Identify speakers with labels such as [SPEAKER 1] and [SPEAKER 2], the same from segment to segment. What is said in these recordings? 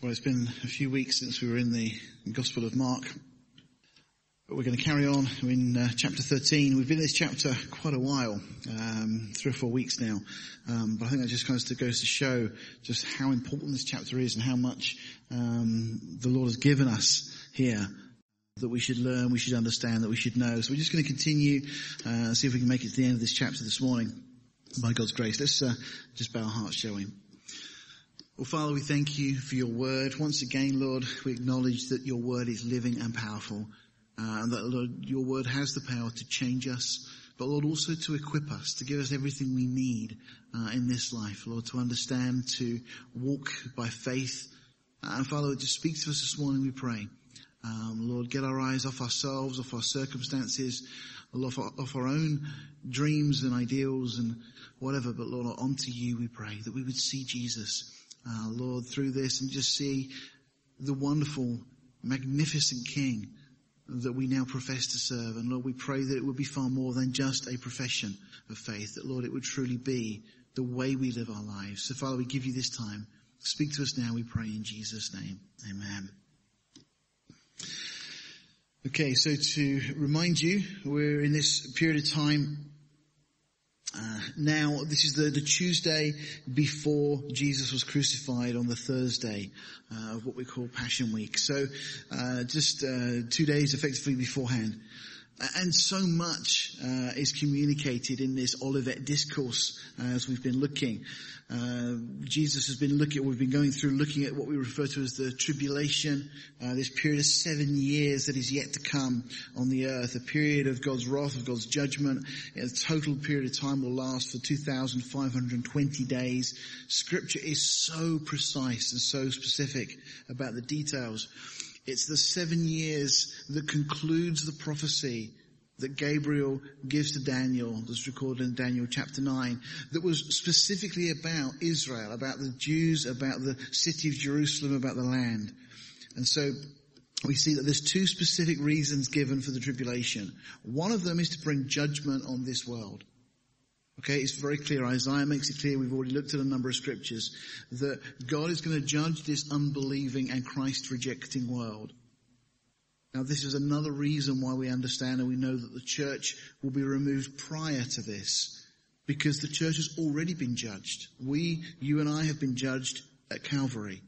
[SPEAKER 1] Well, it's been a few weeks since we were in the Gospel of Mark, but we're going to carry on. In uh, chapter 13. We've been in this chapter quite a while, um, three or four weeks now, um, but I think that just kind of goes to show just how important this chapter is and how much um, the Lord has given us here that we should learn, we should understand, that we should know. So we're just going to continue, uh, see if we can make it to the end of this chapter this morning by God's grace. Let's uh, just bow our hearts, shall we? Well, Father, we thank you for your word. Once again, Lord, we acknowledge that your word is living and powerful, uh, and that, Lord, your word has the power to change us, but Lord, also to equip us, to give us everything we need uh, in this life, Lord, to understand, to walk by faith. Uh, and Father, it just speak to us this morning, we pray. Um, Lord, get our eyes off ourselves, off our circumstances, off our, off our own dreams and ideals and whatever, but Lord, onto you we pray, that we would see Jesus uh, Lord, through this and just see the wonderful, magnificent King that we now profess to serve. And Lord, we pray that it would be far more than just a profession of faith, that Lord, it would truly be the way we live our lives. So Father, we give you this time. Speak to us now, we pray in Jesus' name. Amen. Okay, so to remind you, we're in this period of time uh, now, this is the, the Tuesday before Jesus was crucified on the Thursday uh, of what we call Passion Week. So, uh, just uh, two days effectively beforehand. And so much uh, is communicated in this Olivet discourse uh, as we've been looking. Uh, Jesus has been looking, we've been going through looking at what we refer to as the tribulation, uh, this period of seven years that is yet to come on the earth, a period of God's wrath, of God's judgment. A total period of time will last for 2,520 days. Scripture is so precise and so specific about the details. It's the seven years that concludes the prophecy that Gabriel gives to Daniel, that's recorded in Daniel chapter 9, that was specifically about Israel, about the Jews, about the city of Jerusalem, about the land. And so we see that there's two specific reasons given for the tribulation. One of them is to bring judgment on this world. Okay, it's very clear. Isaiah makes it clear, we've already looked at a number of scriptures, that God is going to judge this unbelieving and Christ rejecting world. Now this is another reason why we understand and we know that the church will be removed prior to this. Because the church has already been judged. We, you and I have been judged at Calvary.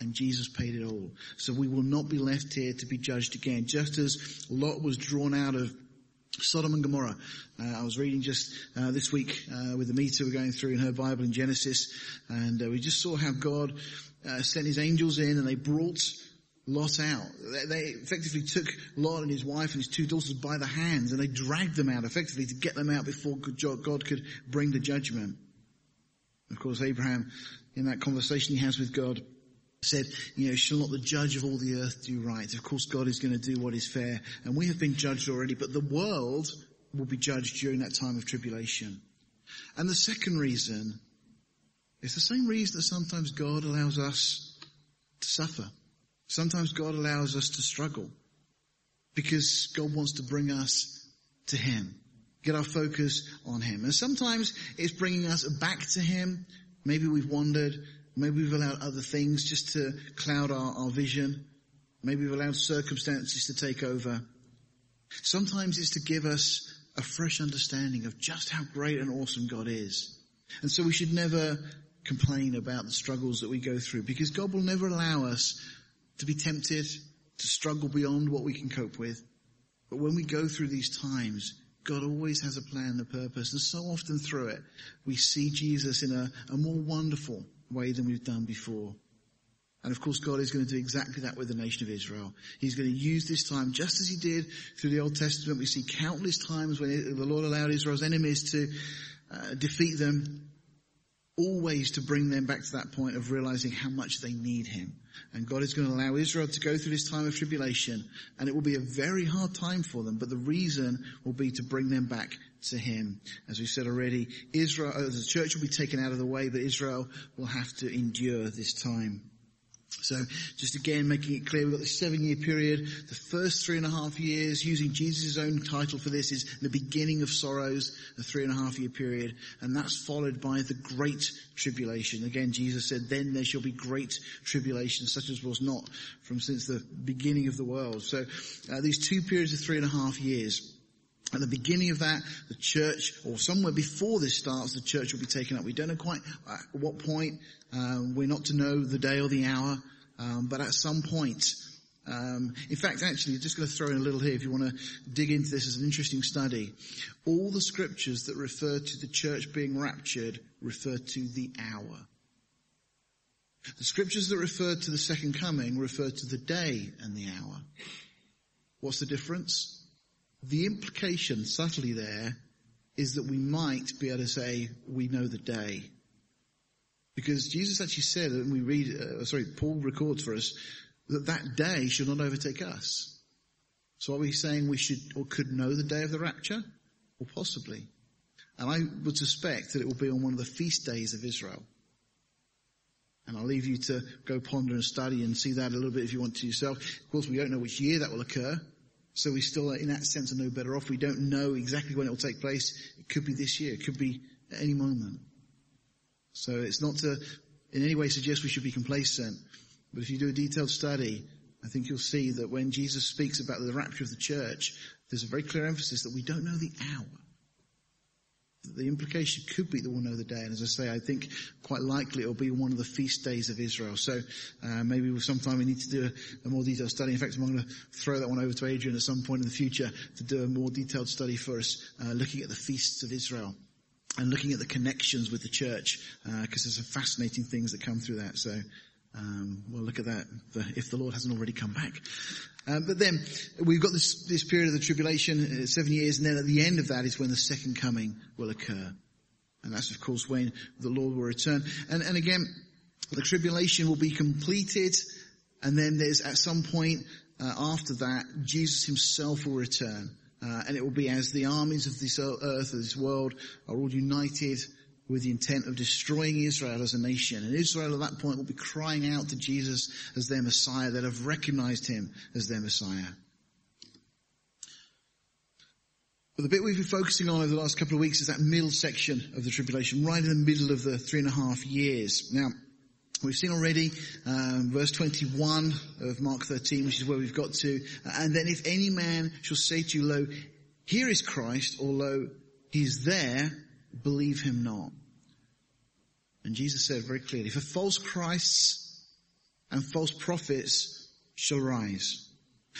[SPEAKER 1] And Jesus paid it all. So we will not be left here to be judged again. Just as Lot was drawn out of Sodom and Gomorrah. Uh, I was reading just uh, this week uh, with Amita, we're going through in her Bible in Genesis, and uh, we just saw how God uh, sent His angels in, and they brought Lot out. They, they, effectively took Lot and his wife and his two daughters by the hands, and they dragged them out effectively to get them out before God could bring the judgment. Of course, Abraham, in that conversation he has with God, said, you know, shall not the judge of all the earth do right? Of course God is going to do what is fair. And we have been judged already, but the world will be judged during that time of tribulation. And the second reason is the same reason that sometimes God allows us to suffer. Sometimes God allows us to struggle because God wants to bring us to Him. Get our focus on Him. And sometimes it's bringing us back to Him. Maybe we've wandered. Maybe we've allowed other things just to cloud our, our vision. Maybe we've allowed circumstances to take over. Sometimes it's to give us a fresh understanding of just how great and awesome God is. And so we should never complain about the struggles that we go through because God will never allow us to be tempted, to struggle beyond what we can cope with. But when we go through these times, God always has a plan and a purpose. And so often through it, we see Jesus in a, a more wonderful, way than we've done before. And of course, God is going to do exactly that with the nation of Israel. He's going to use this time just as he did through the Old Testament. We see countless times when the Lord allowed Israel's enemies to uh, defeat them, always to bring them back to that point of realizing how much they need him. And God is going to allow Israel to go through this time of tribulation, and it will be a very hard time for them, but the reason will be to bring them back to him. As we said already, Israel, uh, the church will be taken out of the way, but Israel will have to endure this time. So just again making it clear, we've got this seven year period. The first three and a half years, using Jesus' own title for this, is the beginning of sorrows, the three and a half year period. And that's followed by the great tribulation. Again, Jesus said, then there shall be great tribulation, such as was not from since the beginning of the world. So uh, these two periods of three and a half years. At the beginning of that, the church, or somewhere before this starts, the church will be taken up. We don't know quite at what point. Uh, we're not to know the day or the hour. Um, but at some point, um, in fact, actually, just going to throw in a little here if you want to dig into this as an interesting study. All the scriptures that refer to the church being raptured refer to the hour. The scriptures that refer to the second coming refer to the day and the hour. What's the difference? The implication subtly there is that we might be able to say we know the day. Because Jesus actually said, and we read, uh, sorry, Paul records for us, that that day should not overtake us. So are we saying we should or could know the day of the rapture? Or possibly. And I would suspect that it will be on one of the feast days of Israel. And I'll leave you to go ponder and study and see that a little bit if you want to yourself. Of course, we don't know which year that will occur. So we still, in that sense, are no better off. We don't know exactly when it will take place. It could be this year. It could be at any moment. So it's not to in any way suggest we should be complacent, but if you do a detailed study, I think you'll see that when Jesus speaks about the rapture of the church, there's a very clear emphasis that we don't know the hour. The implication could be that we'll know the day, and as I say, I think quite likely it'll be one of the feast days of Israel. So uh, maybe sometime we need to do a, a, more detailed study. In fact, I'm going to throw that one over to Adrian at some point in the future to do a more detailed study for us, uh, looking at the feasts of Israel and looking at the connections with the church, because uh, there's some fascinating things that come through that. So um, we'll look at that if the Lord hasn't already come back. Um, but then we've got this, this period of the tribulation, uh, seven years, and then at the end of that is when the second coming will occur. And that's of course when the Lord will return. And, and again, the tribulation will be completed, and then there's at some point uh, after that, Jesus himself will return. Uh, and it will be as the armies of this earth, of this world, are all united with the intent of destroying Israel as a nation. And Israel at that point will be crying out to Jesus as their Messiah. They'll have recognized him as their Messiah. But the bit we've been focusing on over the last couple of weeks is that middle section of the tribulation, right in the middle of the three and a half years. Now, We've seen already um, verse 21 of Mark 13, which is where we've got to. And then if any man shall say to you, lo, here is Christ, or lo, he is there, believe him not. And Jesus said very clearly, for false Christs and false prophets shall rise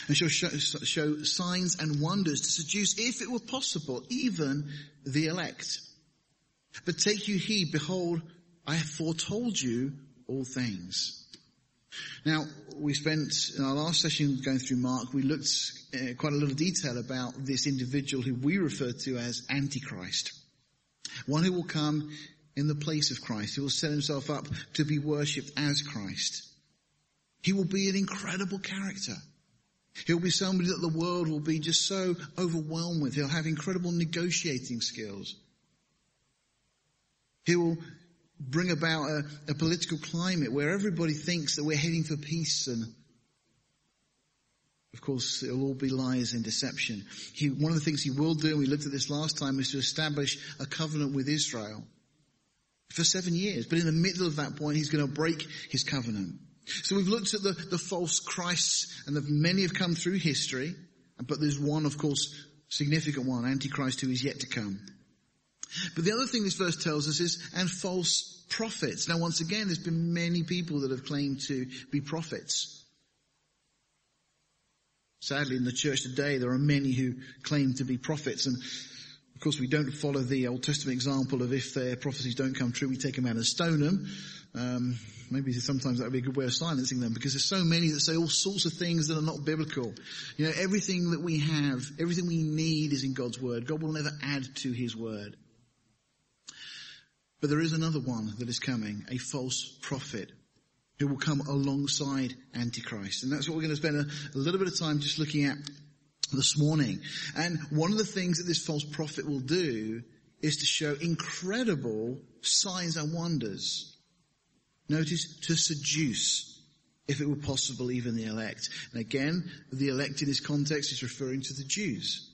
[SPEAKER 1] and shall show, show signs and wonders to seduce, if it were possible, even the elect. But take you heed, behold, I have foretold you all things. Now, we spent in our last session going through Mark, we looked uh, quite a little detail about this individual who we refer to as Antichrist. One who will come in the place of Christ. He will set himself up to be worshipped as Christ. He will be an incredible character. He'll be somebody that the world will be just so overwhelmed with. He'll have incredible negotiating skills. He will bring about a, a political climate where everybody thinks that we're heading for peace and of course, it'll all be lies and deception. He, one of the things he will do, and we looked at this last time, is to establish a covenant with Israel for seven years. But in the middle of that point, he's going to break his covenant. So we've looked at the, the false Christs, and the, many have come through history, but there's one, of course, significant one, Antichrist, who is yet to come. But the other thing this verse tells us is, and false prophets. Now once again, there's been many people that have claimed to be prophets. Sadly, in the church today, there are many who claim to be prophets. And of course, we don't follow the Old Testament example of if their prophecies don't come true, we take them out and stone them. Um, maybe sometimes that would be a good way of silencing them because there's so many that say all sorts of things that are not biblical. You know, everything that we have, everything we need is in God's Word. God will never add to His Word. But there is another one that is coming, a false prophet who will come alongside Antichrist. And that's what we're going to spend a, a little bit of time just looking at this morning. And one of the things that this false prophet will do is to show incredible signs and wonders. Notice to seduce. if it were possible, even the elect. And again, the elect in this context is referring to the Jews.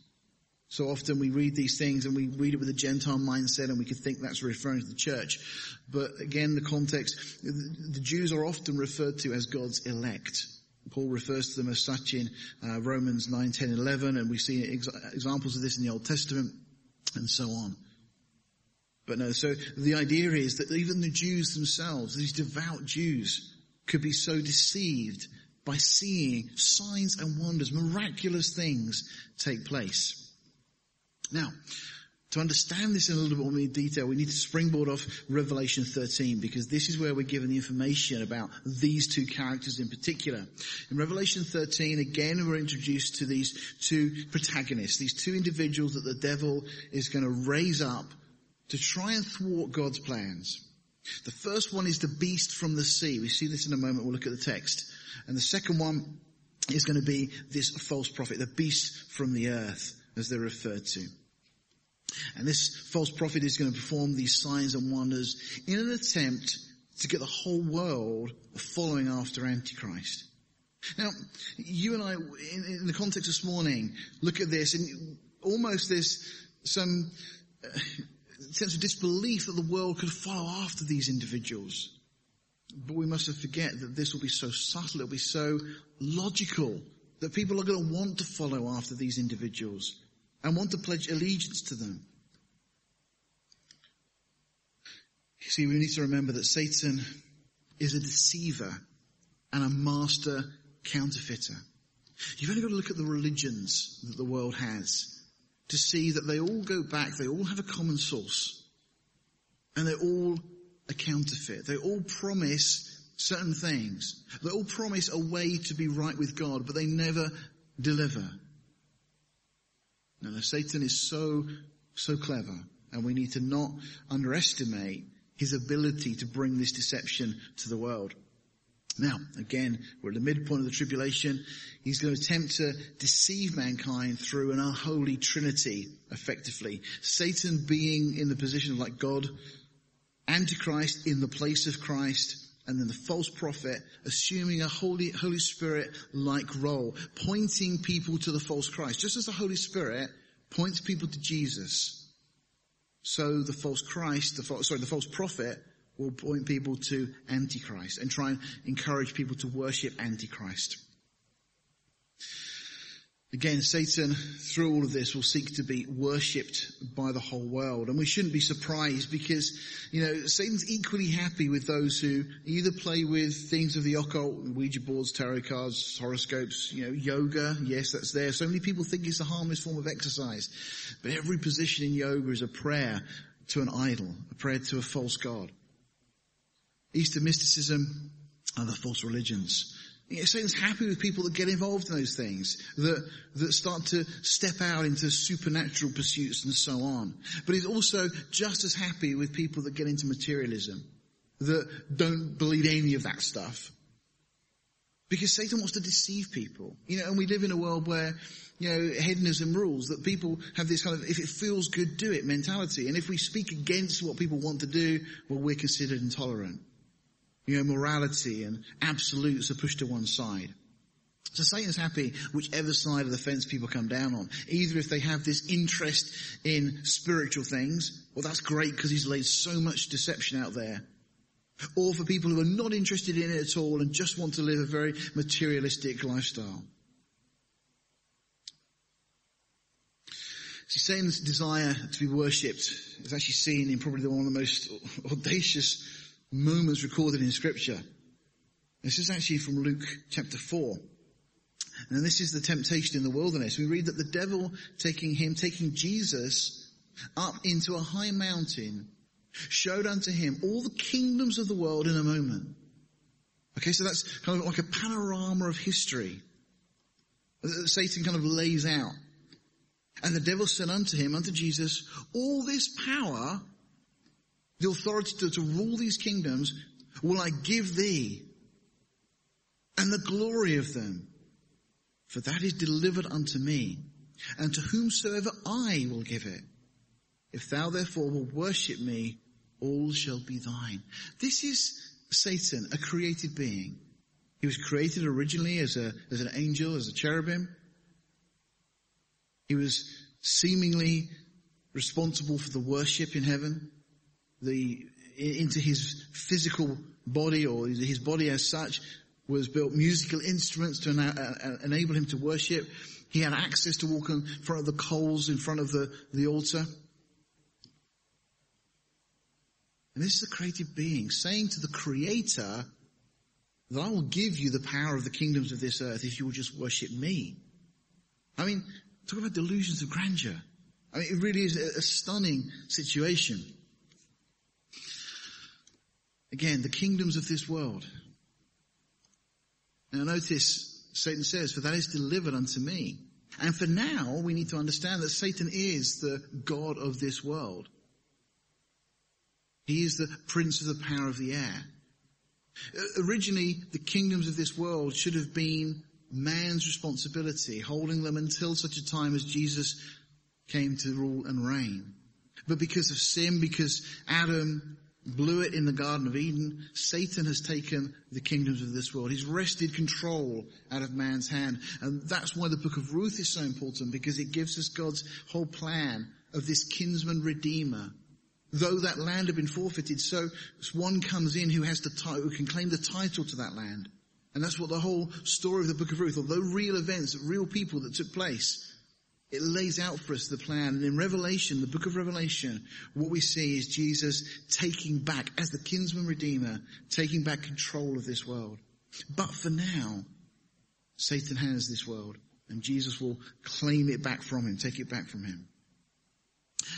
[SPEAKER 1] So often we read these things and we read it with a Gentile mindset and we could think that's referring to the church. But again, the context, the Jews are often referred to as God's elect. Paul refers to them as such in uh, Romans 9, 10, 11, and we see ex- examples of this in the Old Testament and so on. But no, so the idea is that even the Jews themselves, these devout Jews, could be so deceived by seeing signs and wonders, miraculous things take place. Now, to understand this in a little bit more detail, we need to springboard off Revelation 13 because this is where we're given the information about these two characters in particular. In Revelation 13, again, we're introduced to these two protagonists, these two individuals that the devil is going to raise up to try and thwart God's plans. The first one is the beast from the sea. We see this in a moment. We'll look at the text. And the second one is going to be this false prophet, the beast from the earth, as they're referred to. And this false prophet is going to perform these signs and wonders in an attempt to get the whole world following after Antichrist. Now, you and I, in, in the context this morning, look at this and almost there's some uh, sense of disbelief that the world could follow after these individuals. But we mustn't forget that this will be so subtle, it'll be so logical that people are going to want to follow after these individuals and want to pledge allegiance to them. See, we need to remember that Satan is a deceiver and a master counterfeiter. You've only got to look at the religions that the world has to see that they all go back, they all have a common source, and they're all a counterfeit. They all promise certain things. They all promise a way to be right with God, but they never deliver. Now, Satan is so, so clever, and we need to not underestimate his ability to bring this deception to the world. Now, again, we're at the midpoint of the tribulation. He's going to attempt to deceive mankind through an unholy trinity, effectively. Satan being in the position of like God, Antichrist in the place of Christ, and then the false prophet assuming a Holy, Holy Spirit like role, pointing people to the false Christ. Just as the Holy Spirit points people to Jesus, so the false Christ, the false, sorry, the false prophet will point people to Antichrist and try and encourage people to worship Antichrist. Again, Satan, through all of this, will seek to be worshipped by the whole world. And we shouldn't be surprised because, you know, Satan's equally happy with those who either play with things of the occult, Ouija boards, tarot cards, horoscopes, you know, yoga. Yes, that's there. So many people think it's a harmless form of exercise. But every position in yoga is a prayer to an idol, a prayer to a false god. Eastern mysticism, other false religions. You know, Satan's happy with people that get involved in those things, that, that start to step out into supernatural pursuits and so on. But he's also just as happy with people that get into materialism, that don't believe any of that stuff. Because Satan wants to deceive people. You know, and we live in a world where, you know, hedonism rules, that people have this kind of, if it feels good, do it mentality. And if we speak against what people want to do, well, we're considered intolerant. You know, morality and absolutes are pushed to one side. So Satan's happy whichever side of the fence people come down on. Either if they have this interest in spiritual things, well that's great because he's laid so much deception out there. Or for people who are not interested in it at all and just want to live a very materialistic lifestyle. See, Satan's desire to be worshipped is actually seen in probably one of the most audacious moments recorded in scripture. This is actually from Luke chapter 4. And this is the temptation in the wilderness. We read that the devil taking him, taking Jesus up into a high mountain, showed unto him all the kingdoms of the world in a moment. Okay, so that's kind of like a panorama of history Satan kind of lays out. And the devil said unto him, unto Jesus, all this power the authority to, to rule these kingdoms will I give thee and the glory of them. For that is delivered unto me and to whomsoever I will give it. If thou therefore will worship me, all shall be thine. This is Satan, a created being. He was created originally as a, as an angel, as a cherubim. He was seemingly responsible for the worship in heaven, the, into his physical body or his body as such was built musical instruments to uh, uh, enable him to worship. He had access to walk in front of the coals in front of the, the altar. And this is a creative being saying to the creator that I will give you the power of the kingdoms of this earth if you will just worship me. I mean, talk about delusions of grandeur. I mean, it really is a, a stunning situation. Again, the kingdoms of this world. Now notice, Satan says, for that is delivered unto me. And for now, we need to understand that Satan is the God of this world. He is the prince of the power of the air. Uh, originally, the kingdoms of this world should have been man's responsibility, holding them until such a time as Jesus came to rule and reign. But because of sin, because Adam blew it in the Garden of Eden. Satan has taken the kingdoms of this world. He's wrested control out of man's hand. And that's why the book of Ruth is so important because it gives us God's whole plan of this kinsman redeemer. Though that land had been forfeited, so one comes in who has the title, who can claim the title to that land. And that's what the whole story of the book of Ruth, although real events, real people that took place, it lays out for us the plan. And in Revelation, the book of Revelation, what we see is Jesus taking back, as the kinsman redeemer, taking back control of this world. But for now, Satan has this world and Jesus will claim it back from him, take it back from him.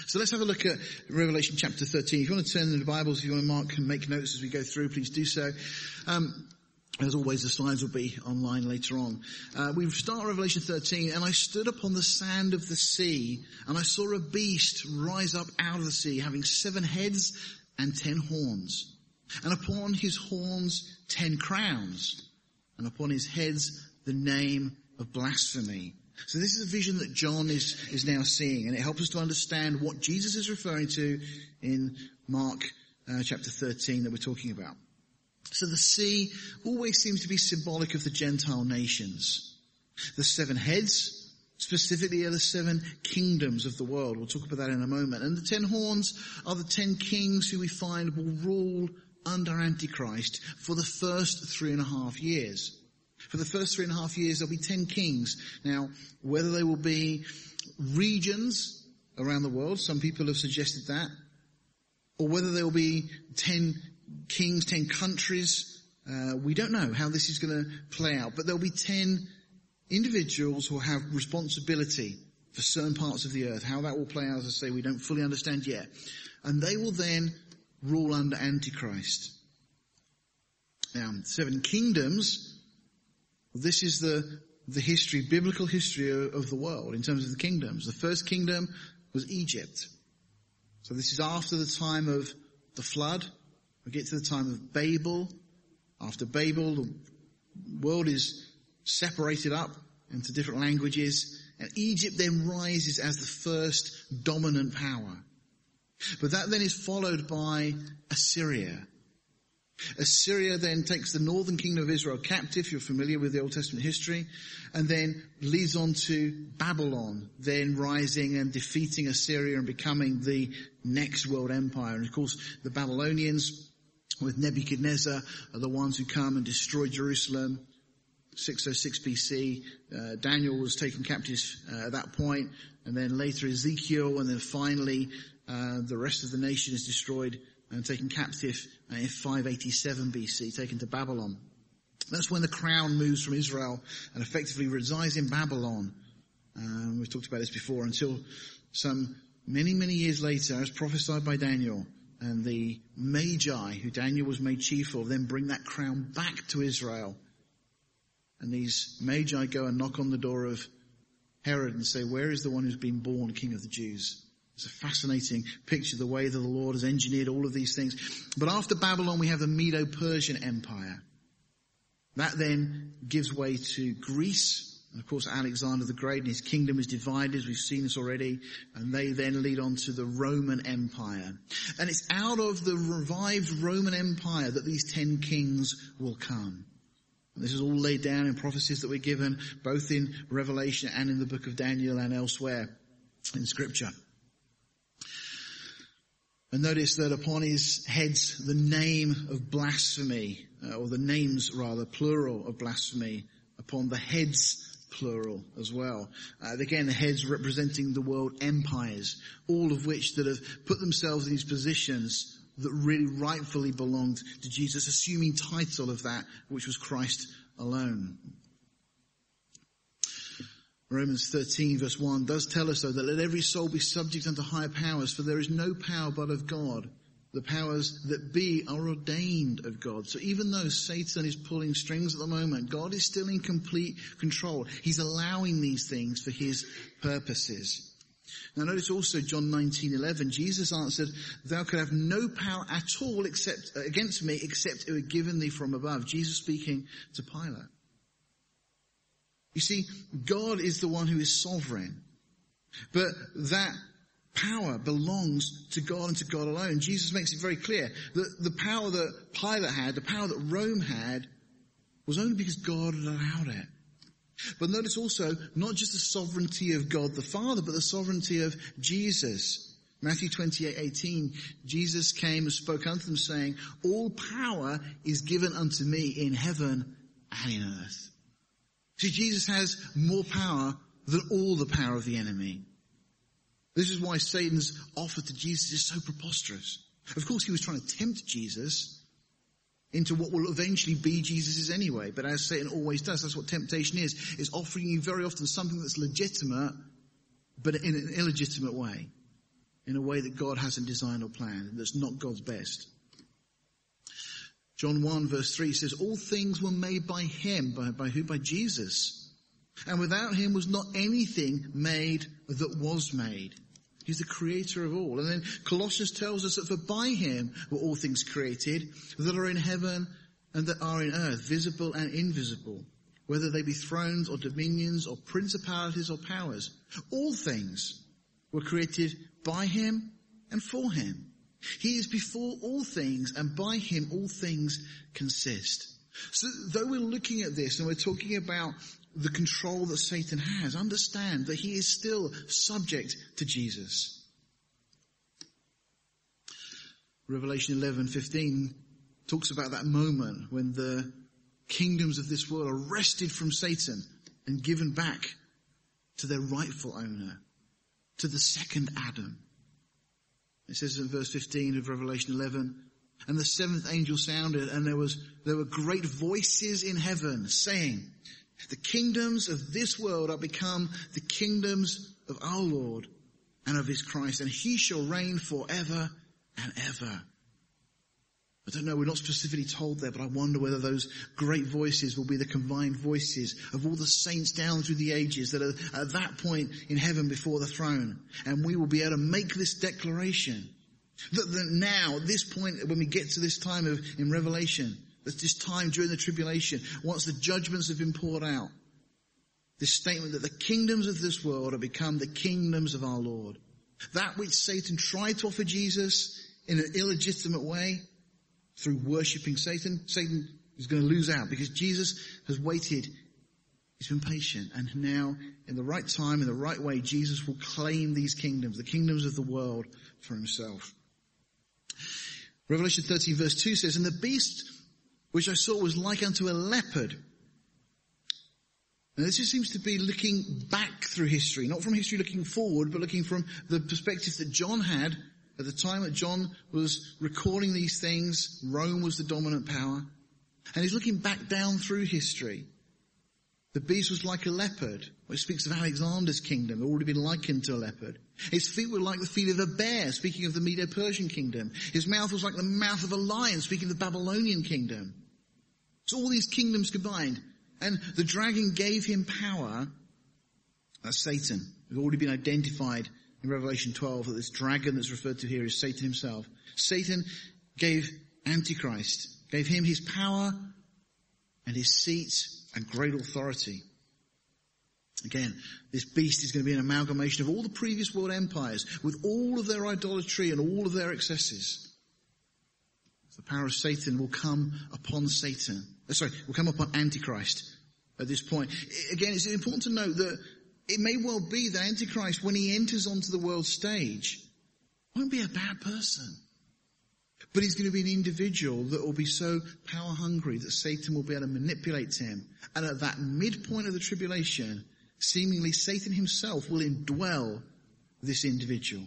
[SPEAKER 1] So let's have a look at Revelation chapter 13. If you want to turn in the Bibles, if you want to mark and make notes as we go through, please do so. Um, as always, the slides will be online later on. Uh, we start Revelation 13, and I stood upon the sand of the sea, and I saw a beast rise up out of the sea, having seven heads and ten horns, and upon his horns ten crowns, and upon his heads the name of blasphemy. So this is a vision that John is, is now seeing, and it helps us to understand what Jesus is referring to in Mark uh, chapter 13 that we're talking about. So the sea always seems to be symbolic of the Gentile nations. The seven heads, specifically are the seven kingdoms of the world. We'll talk about that in a moment. And the ten horns are the ten kings who we find will rule under Antichrist for the first three and a half years. For the first three and a half years, there'll be ten kings. Now, whether they will be regions around the world, some people have suggested that, or whether there will be ten kings, ten countries. Uh, we don't know how this is going to play out, but there'll be ten individuals who have responsibility for certain parts of the earth. How that will play out, as I say, we don't fully understand yet. And they will then rule under Antichrist. Now, seven kingdoms, this is the, the history, biblical history of the world in terms of the kingdoms. The first kingdom was Egypt. So this is after the time of the flood. We get to the time of Babel. After Babel, the world is separated up into different languages, and Egypt then rises as the first dominant power. But that then is followed by Assyria. Assyria then takes the northern kingdom of Israel captive, you're familiar with the Old Testament history, and then leads on to Babylon, then rising and defeating Assyria and becoming the next world empire. And of course, the Babylonians with Nebuchadnezzar are the ones who come and destroy Jerusalem. 606 BC, uh, Daniel was taken captive uh, at that point, and then later Ezekiel, and then finally uh, the rest of the nation is destroyed and taken captive uh, in 587 BC, taken to Babylon. That's when the crown moves from Israel and effectively resides in Babylon. Um, we've talked about this before until some many, many years later, as prophesied by Daniel, and the Magi, who Daniel was made chief of, then bring that crown back to Israel. And these Magi go and knock on the door of Herod and say, where is the one who's been born king of the Jews? It's a fascinating picture, the way that the Lord has engineered all of these things. But after Babylon, we have the Medo-Persian Empire. That then gives way to Greece, and of course, Alexander the Great and his kingdom is divided. We've seen this already. And they then lead on to the Roman Empire. And it's out of the revived Roman Empire that these ten kings will come. And This is all laid down in prophecies that we're given both in Revelation and in the book of Daniel and elsewhere in scripture. And notice that upon his heads the name of blasphemy, uh, or the names rather, plural of blasphemy, upon the heads plural as well. Uh, again, the heads representing the world empires, all of which that have put themselves in these positions that really rightfully belonged to Jesus, assuming title of that which was Christ alone. Romans 13 verse 1 does tell us though that let every soul be subject unto higher powers, for there is no power but of God. The powers that be are ordained of God. So even though Satan is pulling strings at the moment, God is still in complete control. He's allowing these things for his purposes. Now notice also John 19:11. Jesus answered, "Thou could have no power at all except against me, except it were given thee from above." Jesus speaking to Pilate. You see, God is the one who is sovereign, but that power belongs to God and to God alone. Jesus makes it very clear that the power that Pilate had, the power that Rome had, was only because God had allowed it. But notice also, not just the sovereignty of God the Father, but the sovereignty of Jesus. Matthew 28, 18, Jesus came and spoke unto them saying, all power is given unto me in heaven and in earth. See, Jesus has more power than all the power of the enemy. This is why Satan's offer to Jesus is so preposterous. Of course, he was trying to tempt Jesus into what will eventually be Jesus's anyway. But as Satan always does, that's what temptation is, is offering you very often something that's legitimate, but in an illegitimate way. In a way that God hasn't designed or planned, and that's not God's best. John 1 verse 3 says, all things were made by him, by, by who? By Jesus. And without him was not anything made that was made. He's the creator of all. And then Colossians tells us that for by him were all things created that are in heaven and that are in earth, visible and invisible, whether they be thrones or dominions or principalities or powers. All things were created by him and for him. He is before all things and by him all things consist. So though we're looking at this and we're talking about the control that Satan has. Understand that he is still subject to Jesus. Revelation 11, 15 talks about that moment when the kingdoms of this world are wrested from Satan and given back to their rightful owner, to the second Adam. It says in verse 15 of Revelation 11, and the seventh angel sounded and there was, there were great voices in heaven saying, the kingdoms of this world are become the kingdoms of our Lord and of his Christ, and he shall reign forever and ever. I don't know, we're not specifically told there, but I wonder whether those great voices will be the combined voices of all the saints down through the ages that are at that point in heaven before the throne. And we will be able to make this declaration that, that now, at this point, when we get to this time of, in Revelation, there's this time during the tribulation, once the judgments have been poured out, this statement that the kingdoms of this world have become the kingdoms of our Lord. That which Satan tried to offer Jesus in an illegitimate way through worshipping Satan, Satan is going to lose out because Jesus has waited. He's been patient and now in the right time, in the right way, Jesus will claim these kingdoms, the kingdoms of the world for himself. Revelation 13 verse 2 says, and the beast which I saw was like unto a leopard. And this just seems to be looking back through history, not from history looking forward, but looking from the perspective that John had at the time that John was recording these things. Rome was the dominant power. And he's looking back down through history. The beast was like a leopard, which speaks of Alexander's kingdom, already been likened to a leopard. His feet were like the feet of a bear, speaking of the Medo-Persian kingdom. His mouth was like the mouth of a lion, speaking of the Babylonian kingdom. So all these kingdoms combined. And the dragon gave him power. That's Satan. We've already been identified in Revelation 12 that this dragon that's referred to here is Satan himself. Satan gave Antichrist, gave him his power and his seat and great authority. Again, this beast is going to be an amalgamation of all the previous world empires with all of their idolatry and all of their excesses. The power of Satan will come upon Satan. Uh, sorry, will come upon Antichrist at this point. Again, it's important to note that it may well be that Antichrist, when he enters onto the world stage, won't be a bad person. But he's going to be an individual that will be so power hungry that Satan will be able to manipulate him. And at that midpoint of the tribulation, seemingly Satan himself will indwell this individual.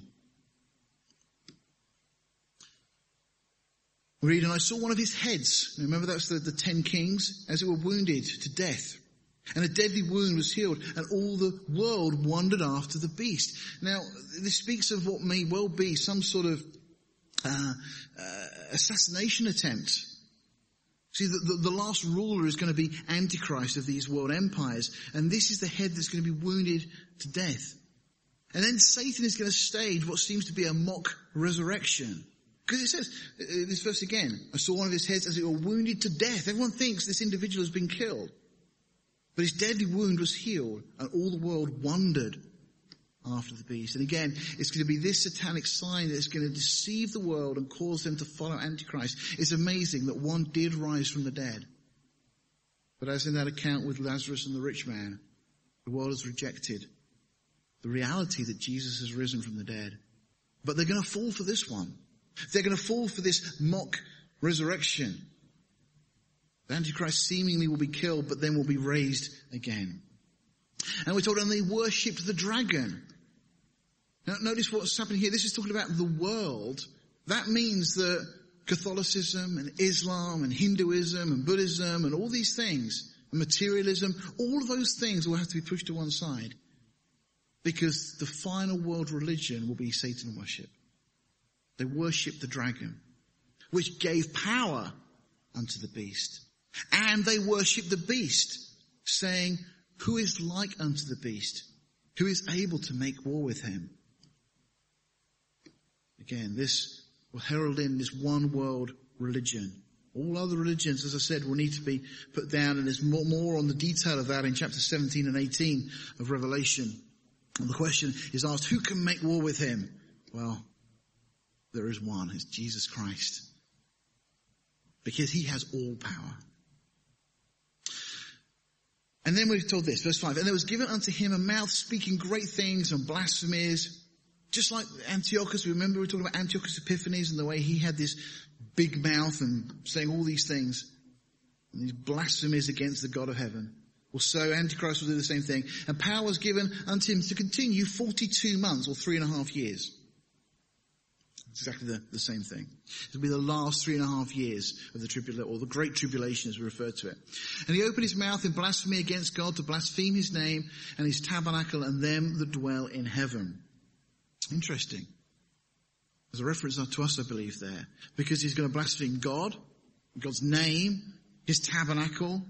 [SPEAKER 1] We read, and I saw one of his heads. Remember that's the, the ten kings, as it were wounded to death. And a deadly wound was healed, and all the world wondered after the beast. Now, this speaks of what may well be some sort of uh, uh, assassination attempt. See, the, the, the, last ruler is going to be Antichrist of these world empires, and this is the head that's going to be wounded to death. And then Satan is going to stage what seems to be a mock resurrection. Because it says, uh, this verse again, I saw one of his heads as it were wounded to death. Everyone thinks this individual has been killed. But his deadly wound was healed and all the world wondered after the beast. And again, it's going to be this satanic sign that's going to deceive the world and cause them to follow Antichrist. It's amazing that one did rise from the dead. But as in that account with Lazarus and the rich man, the world has rejected the reality that Jesus has risen from the dead. But they're going to fall for this one. They're going to fall for this mock resurrection. The Antichrist seemingly will be killed, but then will be raised again. And we're told, and they worshipped the dragon. Now notice what's happening here. This is talking about the world. That means that Catholicism and Islam and Hinduism and Buddhism and all these things, and materialism, all of those things will have to be pushed to one side. Because the final world religion will be Satan worship. They worshipped the dragon, which gave power unto the beast. And they worshipped the beast, saying, who is like unto the beast? Who is able to make war with him? Again, this will herald in this one world religion. All other religions, as I said, will need to be put down and there's more, on the detail of that in chapter 17 and 18 of Revelation. And the question is asked, who can make war with him? Well, there is one. It's Jesus Christ. Because he has all power. And then we're told this, verse 5, and there was given unto him a mouth speaking great things and blasphemies, just like Antiochus. Remember we were talking about Antiochus Epiphanes and the way he had this big mouth and saying all these things, and these blasphemies against the God of heaven. Well, so Antichrist will do the same thing. And power was given unto him to continue 42 months or three and a half years exactly the, the same thing. It'll be the last three and a half years of the tribulation, or the great tribulation as we refer to it. And he opened his mouth in blasphemy against God to blaspheme his name and his tabernacle and them that dwell in heaven. Interesting. There's a reference to us, I believe, there. Because he's going to blaspheme God, God's name, his tabernacle,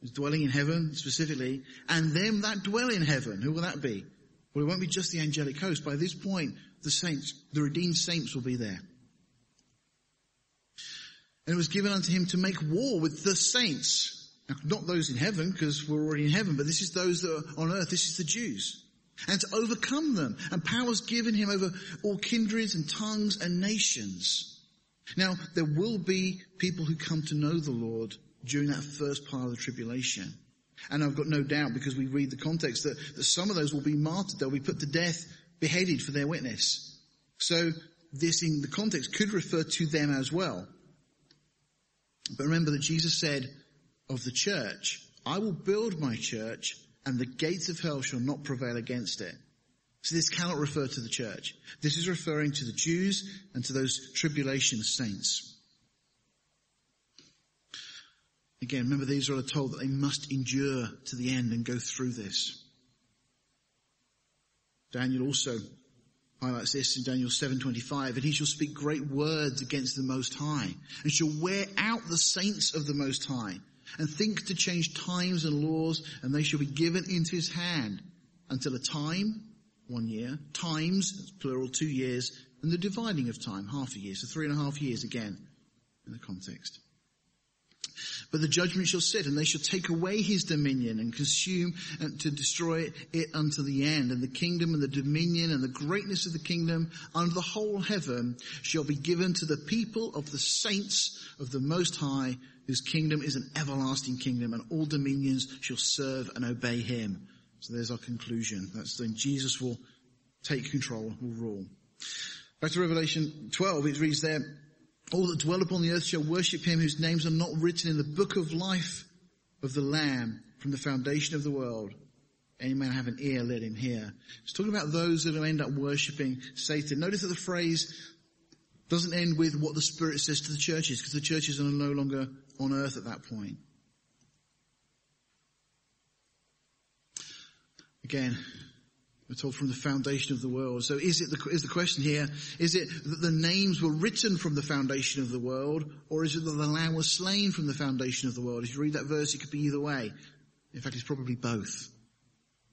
[SPEAKER 1] his dwelling in heaven specifically, and them that dwell in heaven. Who will that be? Well, it won't be just the angelic host. By this point, the saints, the redeemed saints will be there. And it was given unto him to make war with the saints. Now, not those in heaven, because we're already in heaven, but this is those that are on earth. This is the Jews. And to overcome them. And powers given him over all kindreds and tongues and nations. Now, there will be people who come to know the Lord during that first part of the tribulation. And I've got no doubt because we read the context that, that some of those will be martyred. They'll be put to death beheaded for their witness. So this in the context could refer to them as well. But remember that Jesus said of the church, I will build my church and the gates of hell shall not prevail against it. So this cannot refer to the church. This is referring to the Jews and to those tribulation saints. Again, remember the Israel are told that they must endure to the end and go through this. Daniel also highlights this in Daniel 7:25, and he shall speak great words against the Most High, and shall wear out the saints of the Most High, and think to change times and laws, and they shall be given into his hand until a time, one year, times, plural, two years, and the dividing of time, half a year, so three and a half years again in the context. But the judgment shall sit, and they shall take away his dominion and consume and to destroy it unto the end. And the kingdom and the dominion and the greatness of the kingdom under the whole heaven shall be given to the people of the saints of the Most High, whose kingdom is an everlasting kingdom, and all dominions shall serve and obey him. So there's our conclusion. That's when Jesus will take control, will rule. Back to Revelation 12, it reads there, all that dwell upon the earth shall worship him whose names are not written in the book of life of the Lamb from the foundation of the world. Any man have an ear, let him hear. It's talking about those that will end up worshipping Satan. Notice that the phrase doesn't end with what the Spirit says to the churches, because the churches are no longer on earth at that point. Again, we're told from the foundation of the world. So is it the, is the question here, is it that the names were written from the foundation of the world, or is it that the Lamb was slain from the foundation of the world? If you read that verse, it could be either way. In fact, it's probably both.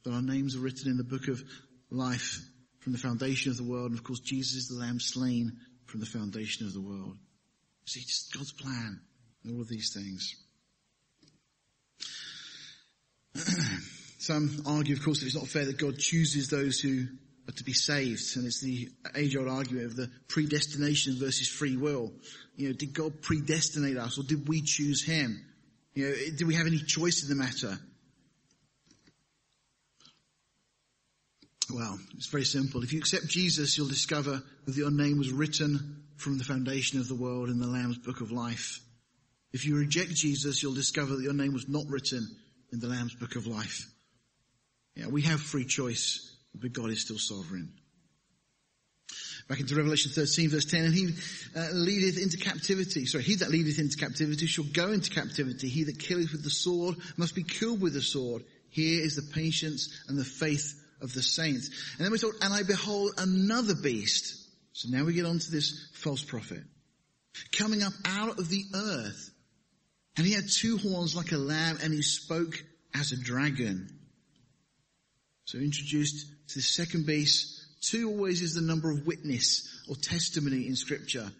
[SPEAKER 1] That our names are written in the book of life from the foundation of the world, and of course Jesus is the Lamb slain from the foundation of the world. See, it's God's plan and all of these things. Some argue, of course, that it's not fair that God chooses those who are to be saved. And it's the age-old argument of the predestination versus free will. You know, did God predestinate us or did we choose Him? You know, did we have any choice in the matter? Well, it's very simple. If you accept Jesus, you'll discover that your name was written from the foundation of the world in the Lamb's book of life. If you reject Jesus, you'll discover that your name was not written in the Lamb's book of life. Yeah, we have free choice, but God is still sovereign. Back into Revelation 13 verse 10, and he uh, leadeth into captivity. Sorry, he that leadeth into captivity shall go into captivity. He that killeth with the sword must be killed with the sword. Here is the patience and the faith of the saints. And then we thought, and I behold another beast. So now we get on to this false prophet. Coming up out of the earth. And he had two horns like a lamb and he spoke as a dragon. So introduced to the second beast, two always is the number of witness or testimony in scripture.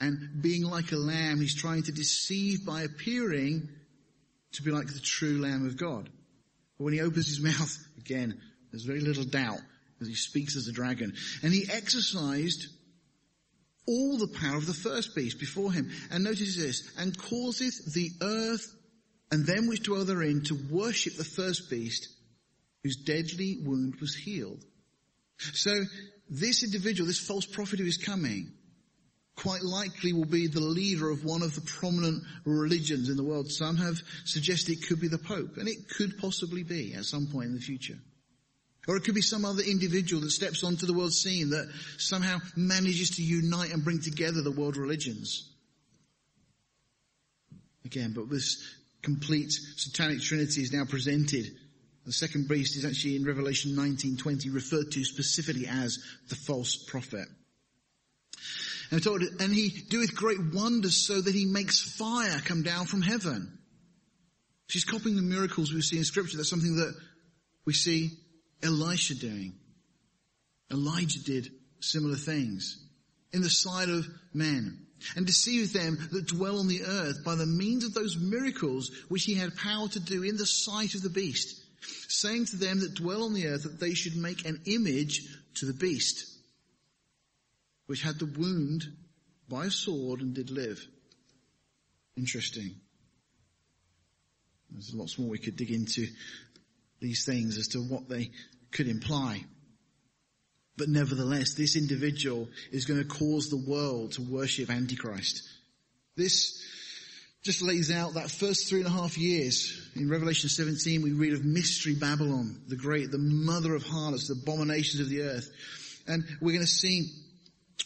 [SPEAKER 1] And being like a lamb, he's trying to deceive by appearing to be like the true lamb of God. But when he opens his mouth, again, there's very little doubt as he speaks as a dragon. And he exercised all the power of the first beast before him. And notice this, and causeth the earth and them which dwell therein to worship the first beast whose deadly wound was healed. So this individual, this false prophet who is coming, quite likely will be the leader of one of the prominent religions in the world. Some have suggested it could be the Pope, and it could possibly be at some point in the future. Or it could be some other individual that steps onto the world scene that somehow manages to unite and bring together the world religions. Again, but this complete satanic trinity is now presented the second beast is actually in Revelation 19:20 referred to specifically as the false prophet. And, told, and he doeth great wonders so that he makes fire come down from heaven. She's copying the miracles we see in scripture. That's something that we see Elisha doing. Elijah did similar things in the sight of men and deceive them that dwell on the earth by the means of those miracles which he had power to do in the sight of the beast saying to them that dwell on the earth that they should make an image to the beast, which had the wound by a sword and did live. Interesting. There's lots more we could dig into these things as to what they could imply. But nevertheless, this individual is going to cause the world to worship Antichrist. This just lays out that first three and a half years. In Revelation 17, we read of Mystery Babylon, the great, the mother of harlots, the abominations of the earth. And we're going to see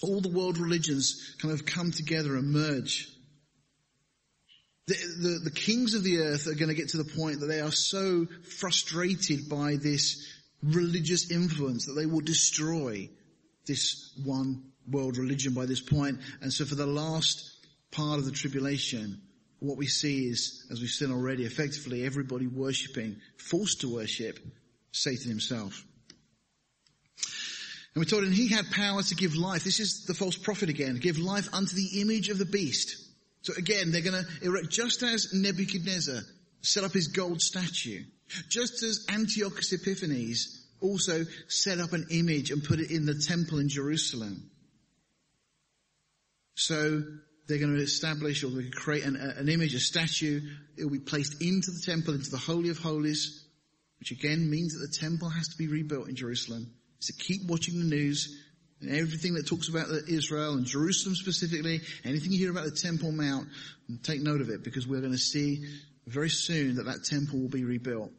[SPEAKER 1] all the world religions kind of come together and merge. The, the, the kings of the earth are going to get to the point that they are so frustrated by this religious influence that they will destroy this one world religion by this point. And so for the last part of the tribulation, what we see is, as we've seen already, effectively everybody worshipping, forced to worship Satan himself. And we're told, and he had power to give life. This is the false prophet again. Give life unto the image of the beast. So again, they're going to erect, just as Nebuchadnezzar set up his gold statue, just as Antiochus Epiphanes also set up an image and put it in the temple in Jerusalem. So they're going to establish or create an, an image, a statue. It will be placed into the temple, into the Holy of Holies, which again means that the temple has to be rebuilt in Jerusalem. So keep watching the news and everything that talks about Israel and Jerusalem specifically, anything you hear about the Temple Mount, take note of it because we're going to see very soon that that temple will be rebuilt.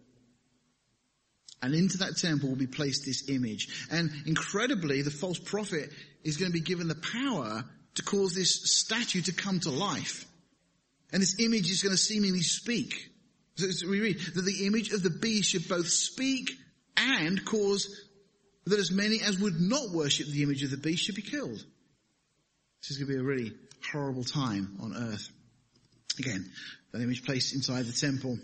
[SPEAKER 1] And into that temple will be placed this image. And incredibly, the false prophet is going to be given the power to cause this statue to come to life. And this image is going to seemingly speak. So we read that the image of the beast should both speak and cause that as many as would not worship the image of the beast should be killed. This is going to be a really horrible time on earth. Again, that image placed inside the temple.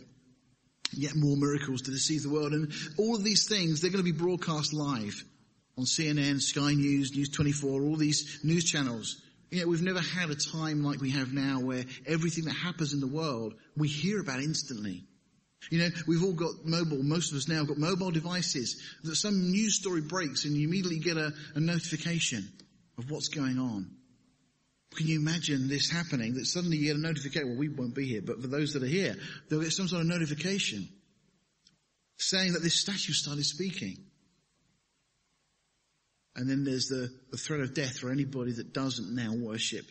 [SPEAKER 1] Yet more miracles to deceive the world. And all of these things, they're going to be broadcast live on CNN, Sky News, News 24, all these news channels. You know, we've never had a time like we have now where everything that happens in the world, we hear about instantly. You know, we've all got mobile, most of us now have got mobile devices that some news story breaks and you immediately get a, a notification of what's going on. Can you imagine this happening? That suddenly you get a notification, well we won't be here, but for those that are here, they'll get some sort of notification saying that this statue started speaking. And then there's the, the threat of death for anybody that doesn't now worship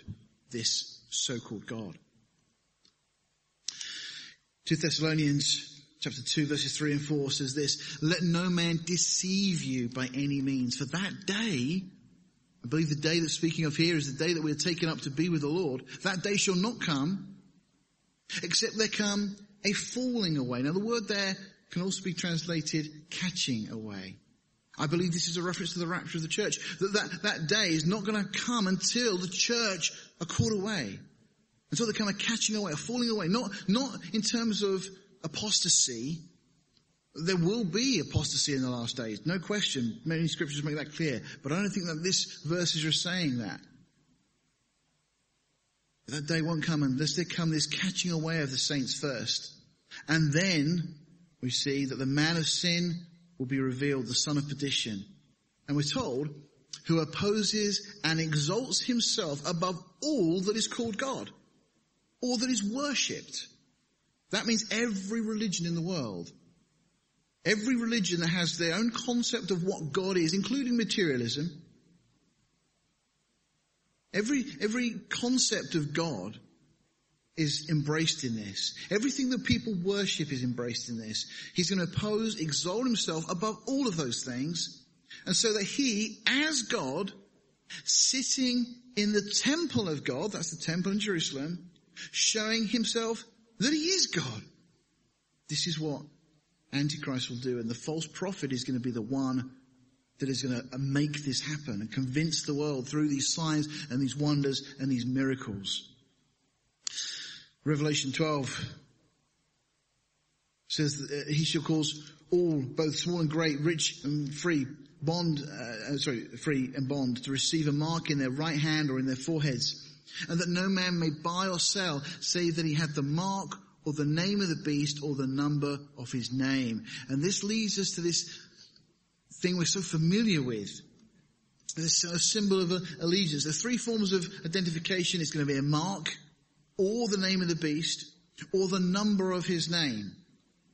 [SPEAKER 1] this so-called God. 2 Thessalonians chapter 2 verses 3 and 4 says this, let no man deceive you by any means, for that day, I believe the day that's speaking of here is the day that we are taken up to be with the Lord, that day shall not come, except there come a falling away. Now the word there can also be translated catching away. I believe this is a reference to the rapture of the church, that that, that day is not going to come until the church are caught away. Until they're kind of catching away, or falling away. Not, not in terms of apostasy. There will be apostasy in the last days. No question. Many scriptures make that clear. But I don't think that this verses are saying that. That day won't come unless there come this catching away of the saints first. And then we see that the man of sin will be revealed, the son of perdition. And we're told, who opposes and exalts himself above all that is called God or that is worshipped. That means every religion in the world. Every religion that has their own concept of what God is, including materialism. Every, every concept of God is embraced in this. Everything that people worship is embraced in this. He's going to oppose, exalt himself above all of those things. And so that he, as God, sitting in the temple of God, that's the temple in Jerusalem, showing himself that he is God. This is what Antichrist will do, and the false prophet is going to be the one that is going to uh, make this happen and convince the world through these signs and these wonders and these miracles. Revelation 12 says that uh, he shall cause all, both small and great, rich and free, bond, uh, uh, sorry, free and bond, to receive a mark in their right hand or in their foreheads and that no man may buy or sell save that he had the mark or the name of the beast or the number of his name. And this leads us to this thing we're so familiar with. This a symbol of allegiance. The three forms of identification is going to be a mark or the name of the beast or the number of his name.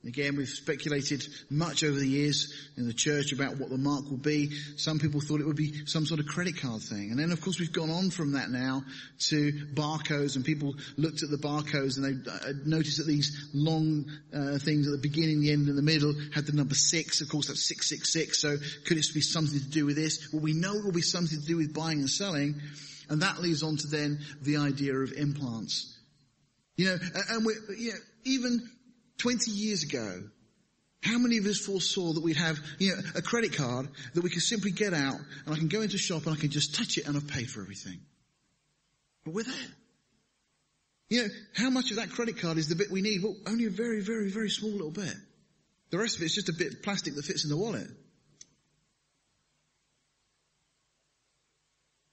[SPEAKER 1] Again, we've speculated much over the years in the church about what the mark will be. Some people thought it would be some sort of credit card thing. And then of course we've gone on from that now to barcodes and people looked at the barcodes and they uh, noticed that these long uh, things at the beginning, the end and the middle had the number six. Of course that's 666. So could it be something to do with this? Well we know it will be something to do with buying and selling. And that leads on to then the idea of implants. You know, and we, you know, even 20 years ago, how many of us foresaw that we'd have, you know, a credit card that we could simply get out and I can go into a shop and I can just touch it and I've paid for everything? But we're there. You know, how much of that credit card is the bit we need? Well, only a very, very, very small little bit. The rest of it is just a bit of plastic that fits in the wallet.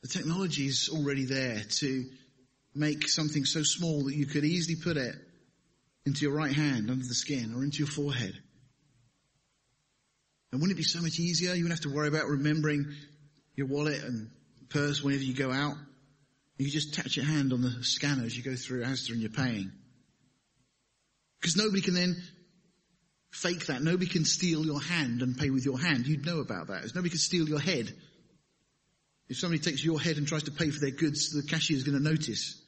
[SPEAKER 1] The technology is already there to make something so small that you could easily put it into your right hand under the skin or into your forehead. And wouldn't it be so much easier? You wouldn't have to worry about remembering your wallet and purse whenever you go out. You just touch your hand on the scanner as you go through Asda and you're paying. Because nobody can then fake that. Nobody can steal your hand and pay with your hand. You'd know about that. Nobody can steal your head. If somebody takes your head and tries to pay for their goods, the cashier is going to notice.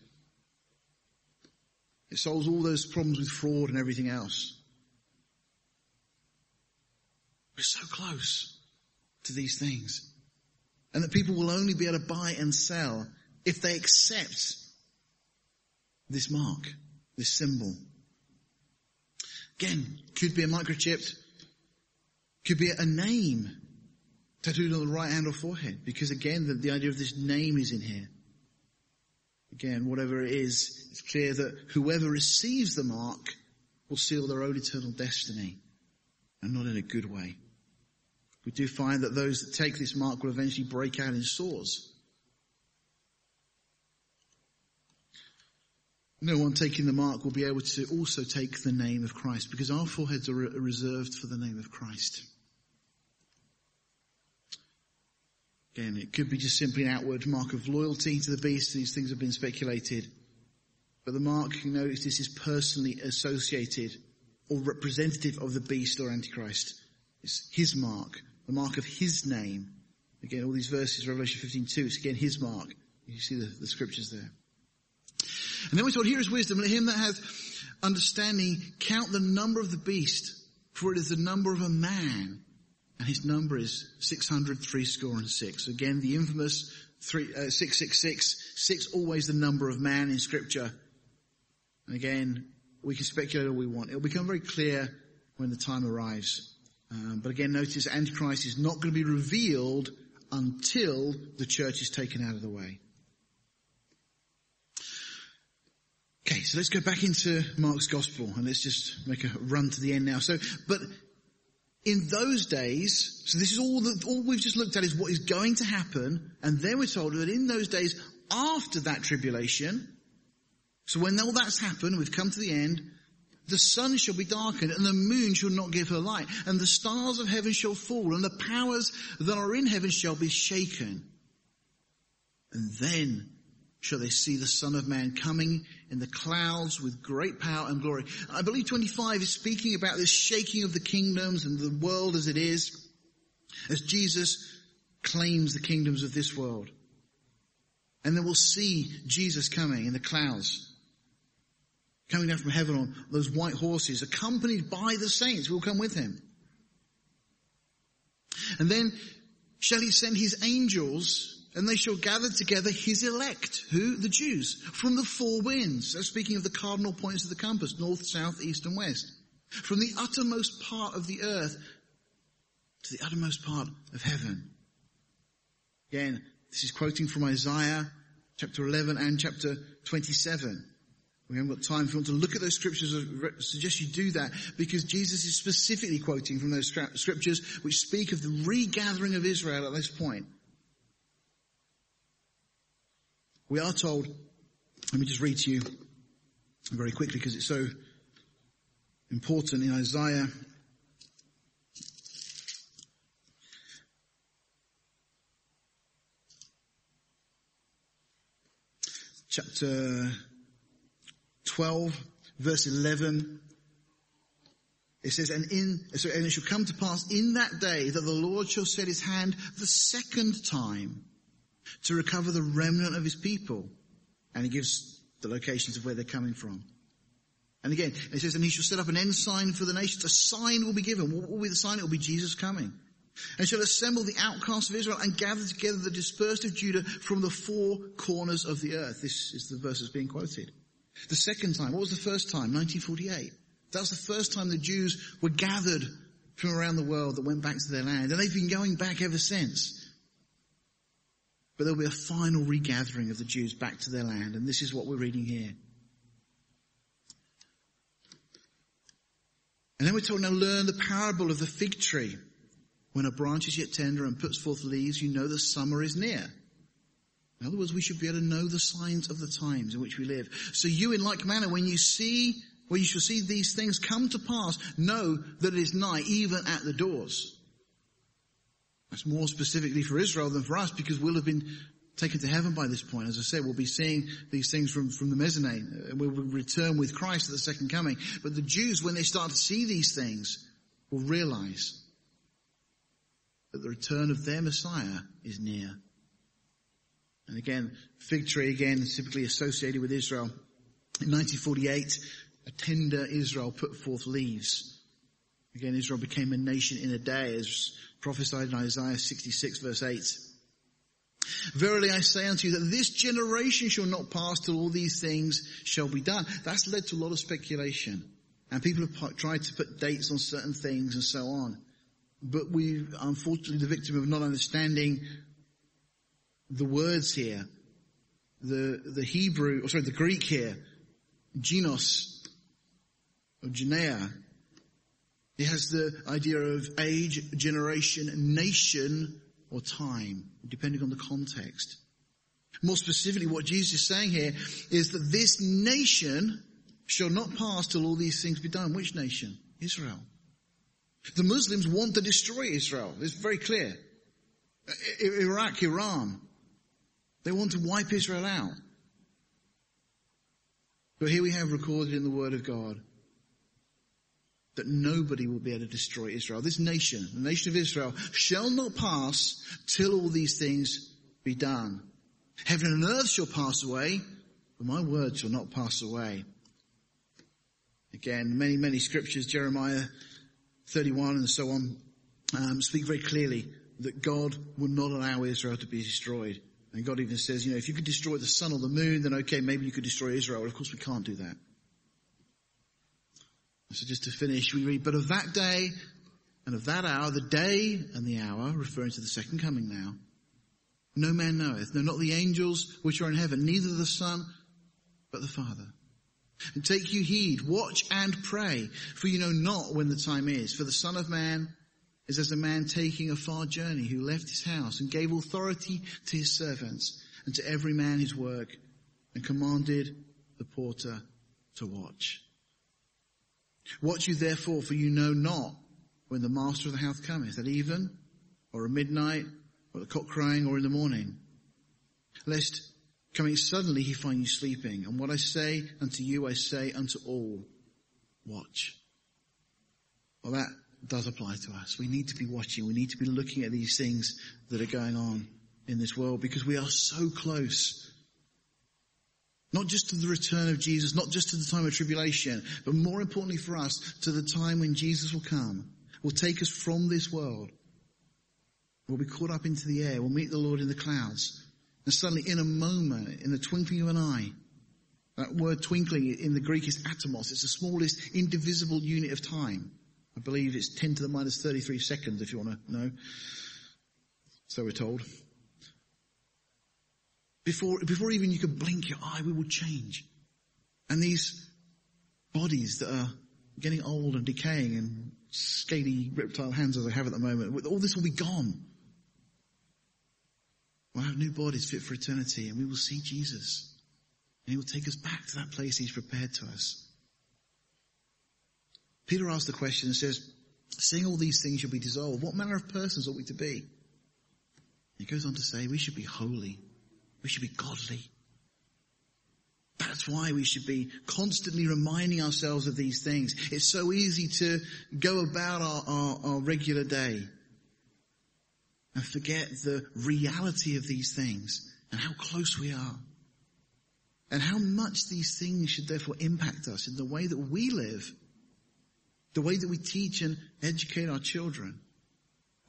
[SPEAKER 1] It solves all those problems with fraud and everything else. We're so close to these things. And that people will only be able to buy and sell if they accept this mark, this symbol. Again, could be a microchip, could be a name tattooed on the right hand or forehead, because again, the, the idea of this name is in here. Again, whatever it is, it's clear that whoever receives the mark will seal their own eternal destiny, and not in a good way. We do find that those that take this mark will eventually break out in sores. No one taking the mark will be able to also take the name of Christ because our foreheads are reserved for the name of Christ. Again, it could be just simply an outward mark of loyalty to the beast. These things have been speculated. But the mark, you notice this is personally associated or representative of the beast or antichrist. It's his mark, the mark of his name. Again, all these verses, Revelation 15, 2, it's again his mark. You see the, the scriptures there. And then we told, here is wisdom. Let him that hath understanding count the number of the beast, for it is the number of a man. And his number is 603 score and six. Again, the infamous three, uh, 666, six always the number of man in scripture. And again, we can speculate all we want. It'll become very clear when the time arrives. Um, but again, notice Antichrist is not going to be revealed until the church is taken out of the way. Okay, so let's go back into Mark's gospel and let's just make a run to the end now. So, but in those days, so this is all that, all we've just looked at is what is going to happen, and then we're told that in those days after that tribulation, so when all that's happened, we've come to the end, the sun shall be darkened and the moon shall not give her light and the stars of heaven shall fall and the powers that are in heaven shall be shaken. And then shall they see the Son of Man coming in the clouds with great power and glory. I believe 25 is speaking about this shaking of the kingdoms and the world as it is, as Jesus claims the kingdoms of this world. And then we'll see Jesus coming in the clouds, coming down from heaven on those white horses, accompanied by the saints who will come with him. And then shall he send his angels and they shall gather together his elect, who? The Jews, from the four winds. So speaking of the cardinal points of the compass, north, south, east and west. From the uttermost part of the earth to the uttermost part of heaven. Again, this is quoting from Isaiah chapter 11 and chapter 27. We haven't got time. If you want to look at those scriptures, I suggest you do that because Jesus is specifically quoting from those scriptures which speak of the regathering of Israel at this point. We are told, let me just read to you very quickly because it's so important. In Isaiah chapter 12 verse 11 it says, and in, so, and it shall come to pass in that day that the Lord shall set his hand the second time to recover the remnant of his people. And he gives the locations of where they're coming from. And again, it says, and he shall set up an ensign for the nations. A sign will be given. What will be the sign? It will be Jesus coming. And shall assemble the outcasts of Israel and gather together the dispersed of Judah from the four corners of the earth. This is the verse that's being quoted. The second time, what was the first time? 1948. That was the first time the Jews were gathered from around the world that went back to their land. And they've been going back ever since. But there'll be a final regathering of the Jews back to their land, and this is what we're reading here. And then we're told, now learn the parable of the fig tree. When a branch is yet tender and puts forth leaves, you know the summer is near. In other words, we should be able to know the signs of the times in which we live. So you in like manner, when you see, when you shall see these things come to pass, know that it is nigh, even at the doors. That's more specifically for Israel than for us because we'll have been taken to heaven by this point. As I said, we'll be seeing these things from, from the mezzanine. We'll return with Christ at the second coming. But the Jews, when they start to see these things, will realize that the return of their Messiah is near. And again, fig tree again typically associated with Israel. In 1948, a tender Israel put forth leaves. Again, Israel became a nation in a day as prophesied in Isaiah 66 verse 8. Verily I say unto you that this generation shall not pass till all these things shall be done. That's led to a lot of speculation. And people have tried to put dates on certain things and so on. But we, unfortunately, the victim of not understanding the words here, the, the Hebrew, or sorry, the Greek here, genos, or genea, it has the idea of age, generation, nation, or time, depending on the context. More specifically, what Jesus is saying here is that this nation shall not pass till all these things be done. Which nation? Israel. The Muslims want to destroy Israel. It's very clear. Iraq, Iran, they want to wipe Israel out. But here we have recorded in the Word of God that nobody will be able to destroy Israel. This nation, the nation of Israel, shall not pass till all these things be done. Heaven and earth shall pass away, but my word shall not pass away. Again, many, many scriptures, Jeremiah 31 and so on, um, speak very clearly that God would not allow Israel to be destroyed. And God even says, you know, if you could destroy the sun or the moon, then okay, maybe you could destroy Israel. Of course we can't do that. So just to finish, we read, but of that day and of that hour, the day and the hour, referring to the second coming now, no man knoweth, no, not the angels which are in heaven, neither the Son, but the Father. And take you heed, watch and pray, for you know not when the time is. For the Son of Man is as a man taking a far journey who left his house and gave authority to his servants and to every man his work and commanded the porter to watch. Watch you therefore, for you know not when the master of the house cometh, at even, or at midnight, or the cock crowing, or in the morning. Lest coming suddenly he find you sleeping. And what I say unto you, I say unto all, watch. Well, that does apply to us. We need to be watching. We need to be looking at these things that are going on in this world because we are so close. Not just to the return of Jesus, not just to the time of tribulation, but more importantly for us, to the time when Jesus will come, will take us from this world. We'll be caught up into the air. We'll meet the Lord in the clouds. And suddenly in a moment, in the twinkling of an eye, that word twinkling in the Greek is atomos. It's the smallest indivisible unit of time. I believe it's 10 to the minus 33 seconds if you want to know. So we're told. Before, before even you can blink your eye, we will change. And these bodies that are getting old and decaying and scaly reptile hands as I have at the moment, all this will be gone. We'll have new bodies fit for eternity and we will see Jesus. And he will take us back to that place he's prepared to us. Peter asks the question and says, seeing all these things shall be dissolved, what manner of persons ought we to be? He goes on to say, we should be holy. We should be godly. That's why we should be constantly reminding ourselves of these things. It's so easy to go about our, our, our regular day and forget the reality of these things and how close we are. And how much these things should therefore impact us in the way that we live the way that we teach and educate our children,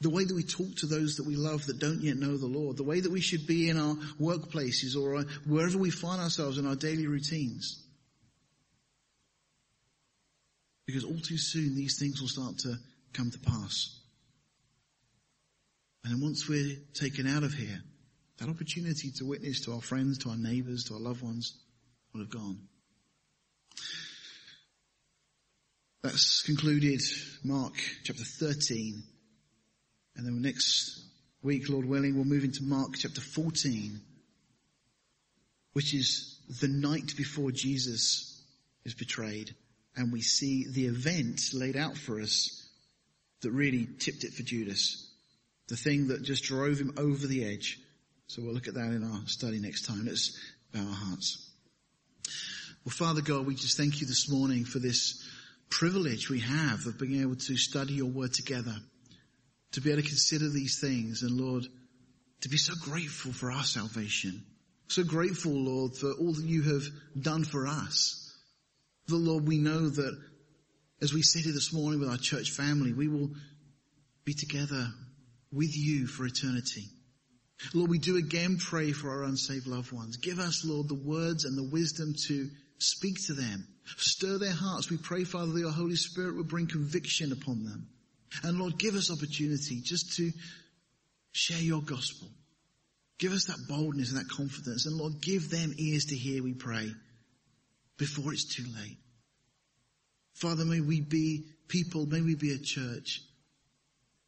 [SPEAKER 1] the way that we talk to those that we love that don't yet know the Lord, the way that we should be in our workplaces or uh, wherever we find ourselves in our daily routines. Because all too soon these things will start to come to pass. And then once we're taken out of here, that opportunity to witness to our friends, to our neighbors, to our loved ones will have gone. That's concluded Mark chapter 13. And then next week, Lord willing, we'll move into Mark chapter 14. which is the night before Jesus is betrayed. And we see the event laid out for us that really tipped it for Judas. The thing that just drove him over the edge. So we'll look at that in our study next time. Let's bow our hearts. Well, Father God, we just thank you this morning for this privilege we have of being able to study your word together, to be able to consider these things and Lord, to be so grateful for our salvation. So grateful, Lord, for all that you have done for us. The Lord, we know that as we sit here this morning with our church family, we will be together with you for eternity. Lord, we do again pray for our unsaved loved ones. Give us, Lord, the words and the wisdom to speak to them. Stir their hearts. We pray, Father, that your Holy Spirit will bring conviction upon them. And Lord, give us opportunity just to share your gospel. Give us that boldness and that confidence. And Lord, give them ears to hear, we pray, before it's too late. Father, may we be people, may we be a church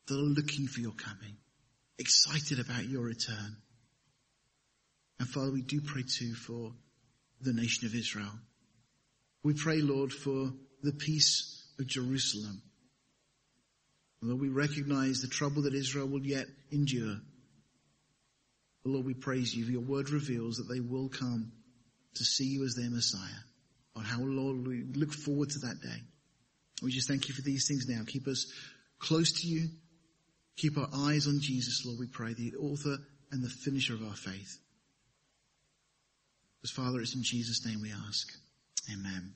[SPEAKER 1] that are looking for your coming, excited about your return. And Father, we do pray too for the nation of Israel. We pray, Lord, for the peace of Jerusalem. Lord, we recognize the trouble that Israel will yet endure. But Lord, we praise you. Your word reveals that they will come to see you as their Messiah. On how, Lord, we look forward to that day. We just thank you for these things now. Keep us close to you. Keep our eyes on Jesus, Lord, we pray, the author and the finisher of our faith. As Father, it's in Jesus' name we ask. Amen.